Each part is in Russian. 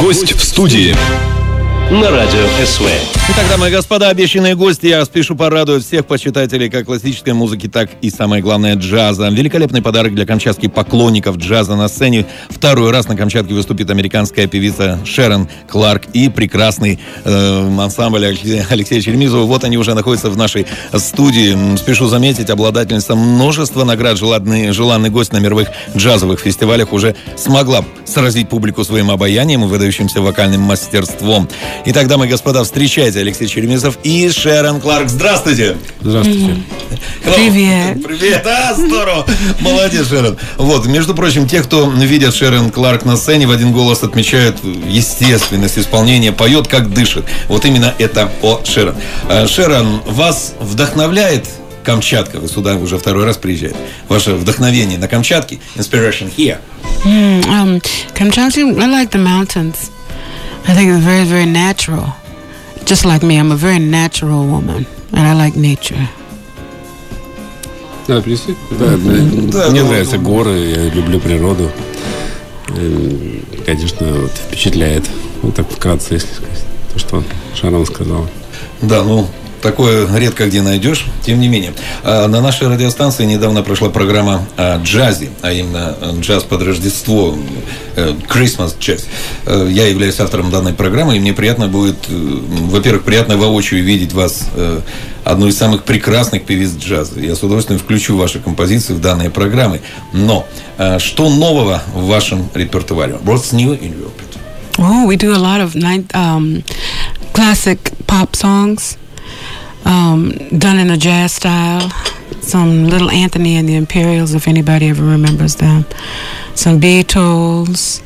Гость в студии на радио СВ. Итак, дамы и господа, обещанные гости, я спешу порадовать всех почитателей как классической музыки, так и, самое главное, джаза. Великолепный подарок для камчатских поклонников джаза на сцене. Второй раз на Камчатке выступит американская певица Шерон Кларк и прекрасный э, ансамбль Алексея Черемизова. Вот они уже находятся в нашей студии. Спешу заметить, обладательница множества наград, желанный, желанный гость на мировых джазовых фестивалях уже смогла сразить публику своим обаянием и выдающимся вокальным мастерством. Итак, дамы и господа, встречайте Алексей Черемисов и Шерон Кларк. Здравствуйте! Здравствуйте. Привет. Привет! А, здорово! Молодец, Шерон. Вот, между прочим, те, кто видят Шерон Кларк на сцене, в один голос отмечают естественность исполнения, поет как дышит. Вот именно это о Шерон. А, Шерон, вас вдохновляет Камчатка, вы сюда уже второй раз приезжаете. Ваше вдохновение на Камчатке, inspiration here. Mm, um, Kamchatka, I like the mountains. I think it's very, very natural. Just like me, I'm a very natural woman, and I like nature. Да, принеси. Да, да, мне нравятся горы, я люблю природу. Эм, Конечно, вот, впечатляет. Вот так вкратце, если сказать. То, что Шарон сказала. Да, ну, такое редко где найдешь, тем не менее. А на нашей радиостанции недавно прошла программа о джазе, а именно джаз под Рождество, э, Christmas Jazz. Э, Я являюсь автором данной программы, и мне приятно будет, э, во-первых, приятно воочию видеть вас, э, одну из самых прекрасных певиц джаза. Я с удовольствием включу ваши композиции в данные программы. Но э, что нового в вашем репертуаре? What's new in your repertoire? Oh, we do a lot of night, um, classic pop songs, um, done in a jazz style. Some Little Anthony and the Imperials, if anybody ever remembers them. Some Beatles.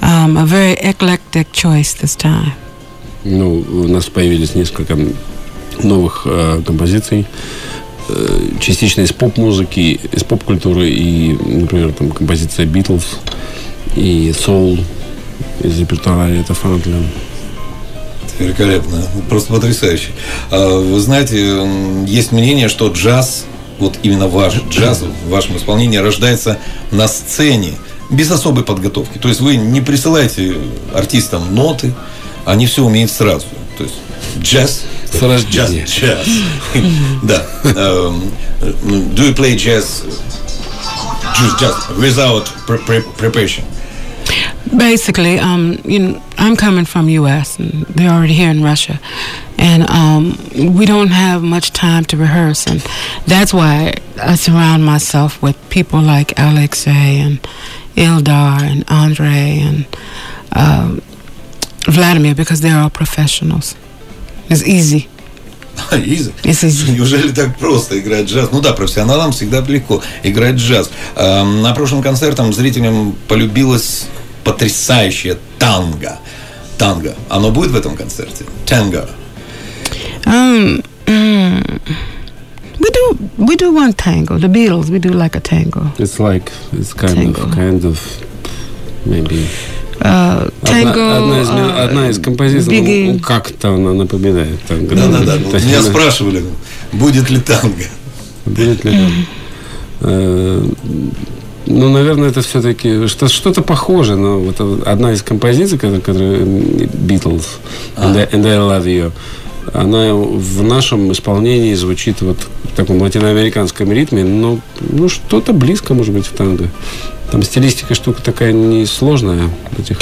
Um, a very eclectic choice this time. Ну, у нас появились несколько новых э, композиций. Э, частично из поп-музыки, из поп-культуры. И, например, там композиция Битлз и Soul из репертуара это Франклин. Великолепно, просто потрясающе. А, Вы знаете, есть мнение, что джаз, вот именно ваш джаз в вашем исполнении рождается на сцене без особой подготовки. То есть вы не присылаете артистам ноты, они все умеют сразу. То есть джаз С рождения. Джаз. Да. Эм, Do you play jazz just just without pre- pre- preparation? Basically, um, you know, I'm coming from U.S. and they're already here in Russia, and um, we don't have much time to rehearse, and that's why I surround myself with people like Alexei and Ildar and Andre and um, Vladimir because they're all professionals. It's easy. Easy. It's easy. Неужели так просто играть джаз? Ну да, профессионалам всегда легко играть джаз. А, На прошлом концертом зрителям полюбилось потрясающее танго. Танго. Оно будет в этом концерте? Танго. Um, mm, we do we do one tango. The Beatles. We do like a tango. It's like, it's kind Tango. of, kind of, maybe... Uh, Одна, tango. одна из, uh, одна из композиций, ну, Biggie. ну, как-то она напоминает танго. Да-да-да. То Вот есть Меня спрашивали, будет ли танго. Будет ли? Э, Ну, наверное, это все-таки что, что-то похоже, но вот одна из композиций, которая, Beatles, and, I, and I Love You, она в нашем исполнении звучит вот в таком латиноамериканском ритме, но ну, что-то близко, может быть, в танго. Там стилистика штука такая несложная этих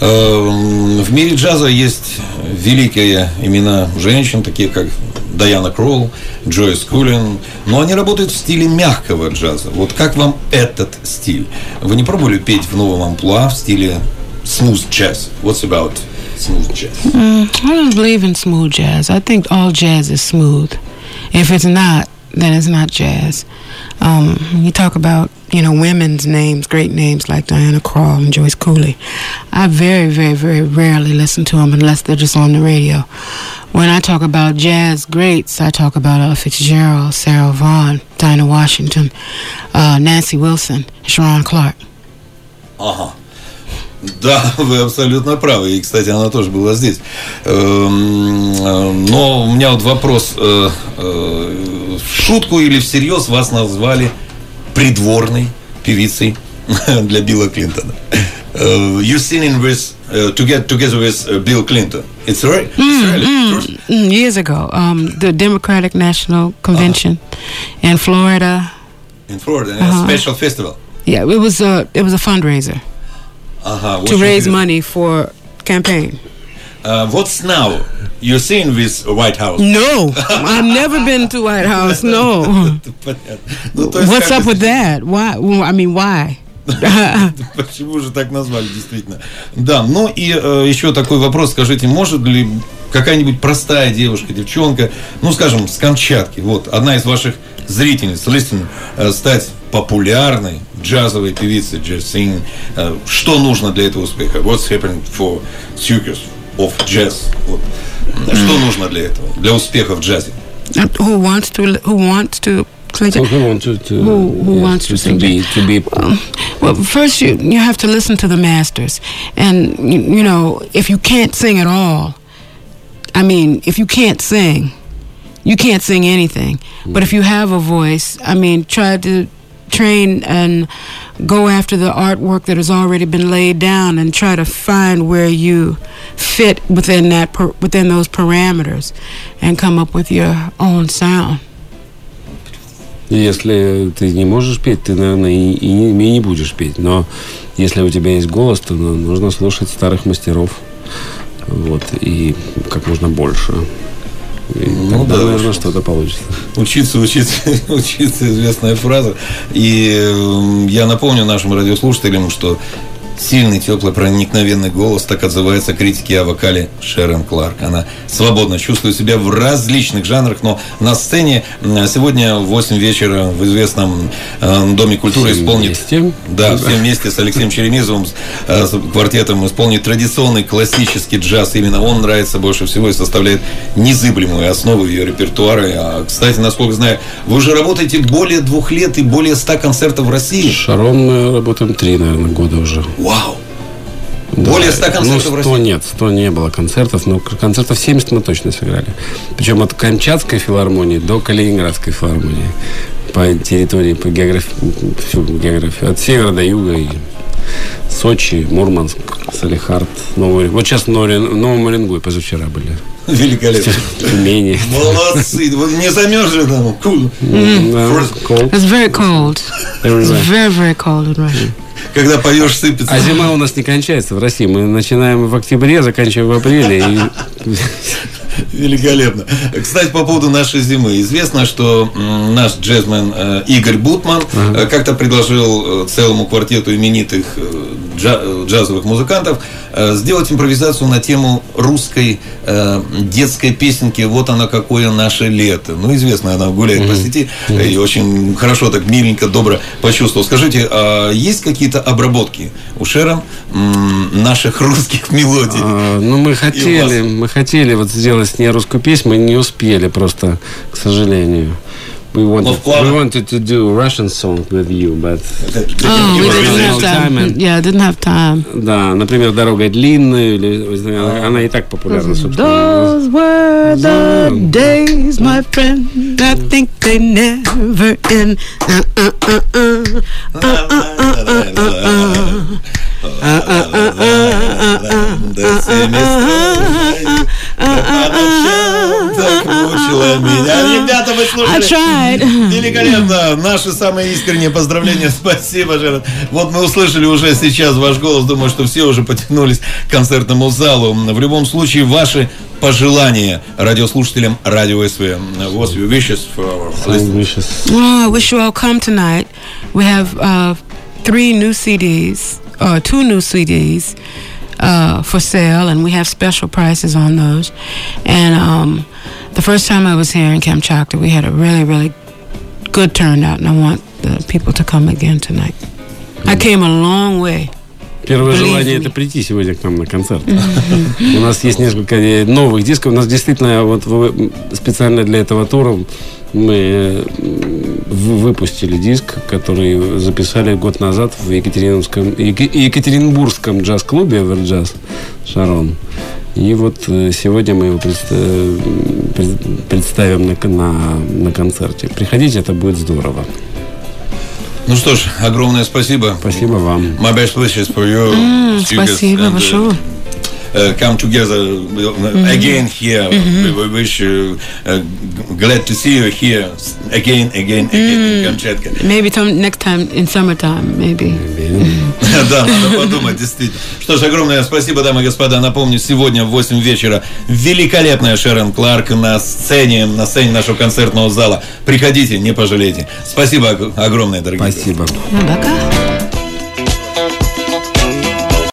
Эм, В мире джаза есть великие имена женщин, такие как Даяна Кролл, Джойс Кулин, но они работают в стиле мягкого джаза. Вот как вам этот стиль? Вы не пробовали петь в новом амплуа в стиле smooth jazz? What's about smooth jazz? Mm, I don't believe in smooth jazz. I think all jazz is smooth. If it's not, then it's not jazz. Um, you talk about you know women's names, great names like Diana Krall and Joyce Cooley. I very, very, very rarely listen to them unless they're just on the radio. When I talk about jazz greats, I talk about Ella Fitzgerald, Sarah Vaughan, Dinah Washington, uh, Nancy Wilson, Sharon Clark. Ага. Да, вы абсолютно правы. И, кстати, она тоже была здесь. Эм, э, Но у меня вот вопрос. э, э, В шутку или всерьез вас назвали придворной певицей для Билла Клинтона? uh, you're singing with uh, to get together with uh, Bill Clinton. It's right. Mm, mm, mm, years ago, um, the Democratic National Convention -huh. in Florida. In Florida, -huh. a special festival. Yeah, it was a it was a fundraiser -huh. to raise money for campaign. Uh, what's now? You're seen this White House? No, I've never been to White House. No. what's up with that? Why? I mean, why? Почему же так назвали, действительно? Да, ну и э, еще такой вопрос. Скажите, может ли какая-нибудь простая девушка, девчонка, ну, скажем, с Камчатки, вот, одна из ваших зрительниц, listener, э, стать популярной джазовой певицей, singing? Э, Что нужно для этого успеха? What's happening for circus of jazz? Вот. Что нужно для этого? Для успеха в джазе? who wants to? Who wants to? Who, to, to, Who- who yes, wants to to, sing be to be um, Well, first you you have to listen to the masters, and you, you know if you can't sing at all, I mean if you can't sing, you can't sing anything. Hmm. But if you have a voice, I mean try to train and go after the artwork that has already been laid down and try to find where you fit within that per, within those parameters and come up with your own sound. Если ты не можешь петь, ты, наверное, и, и не, и не будешь петь. Но если у тебя есть голос, то ну, нужно слушать старых мастеров. Вот, и как можно больше. И Ну тогда, да, наверное, что-то получится. Учиться, учиться, учиться, известная фраза. И э, я напомню нашим радиослушателям, что сильный, теплый, проникновенный голос так отзывается критики о вокале Шерон Кларк. Она свободно чувствует себя в различных жанрах, но на сцене сегодня в 8 вечера в известном э, Доме культуры Все исполнит... вместе. Да, все вместе с Алексеем Черемизовым, э, с квартетом исполнит традиционный классический джаз. Именно он нравится больше всего и составляет незыблемую основу ее репертуара. А, кстати, насколько знаю, вы уже работаете более двух лет и более ста концертов в России. Шарон мы работаем три, наверное, года уже. Вау! Да. Более 100 концертов ну, в 100 России? нет, 100 не было концертов, но концертов 70 мы точно сыграли. Причем от Камчатской филармонии до Калининградской филармонии. По территории, по географии, всю географию. От севера до юга и Сочи, Мурманск, Салихард, Новый. Вот сейчас в Новом в Уренгое позавчера были. Великолепно. Тюмени. Молодцы! Вы не замерзли там? Cool. It's very cold. It's very very cold in Russia. Когда поешь, сыпется. А зима у нас не кончается в России. Мы начинаем в октябре, заканчиваем в апреле. И Великолепно. Кстати, по поводу нашей зимы. Известно, что наш джазмен э, Игорь Бутман э, как-то предложил э, целому квартету именитых джа- джазовых музыкантов сделать импровизацию на тему русской э, детской песенки «Вот оно какое наше лето». Ну, известно, она гуляет по сети э, и очень хорошо, так миленько, добро почувствовал. Скажите, а есть какие-то обработки у Шерон наших русских мелодий? А, Ну, мы хотели, мы хотели вот сделать с ней русскую песню, мы не успели просто, к сожалению. We wanted, Ну, в планах. we wanted to do Russian song with you, but... Oh, we didn't have Time time. and- Yeah, didn't have time. Да, например, «Дорога длинная», или, она, она и так популярна, собственно. Those were the days, my friend. I think they never end. Uh, uh, uh, uh. Так мучила меня. Ребята, вы I слушали. tried. Великолепно. Наши самые искренние поздравления. Спасибо, Жерон. Вот мы услышали уже сейчас ваш голос. Думаю, что все уже потянулись к концертному залу. В любом случае, ваши пожелания радиослушателям Радио СВ. What's your wishes for our Oh, I wish you all come tonight. We have uh, three new CDs, or two new CDs uh, for sale, and we have special prices on those. And um, the first time I was here in Kamchatka, we had a really, really good turnout, and I want the people to come again tonight. I came a long way. Первое Believe желание me. это прийти сегодня к нам на концерт. У нас есть несколько э, новых дисков. У нас действительно вот в- специально для этого тура мы э, в- выпустили диск, который записали год назад в Екатеринбургском, Еке- Екатеринбургском джаз-клубе Everjazz Шарон. И вот э, сегодня мы его предста- пред- представим на, на, на концерте. Приходите, это будет здорово. Ну что ж, огромное спасибо. Спасибо вам. My best wishes for you. Students, Спасибо большое. Uh, come together uh, again here. We, we wish you uh, glad to see you here again, again, again in Камчатка. Maybe some, next time in summertime, maybe. Да, надо подумать, действительно. Что ж, огромное спасибо, дамы и господа. Напомню, сегодня в 8 вечера великолепная Шерон Кларк на сцене, на сцене нашего концертного зала. Приходите, не пожалейте. Спасибо ог- огромное, дорогие. Спасибо. Пока.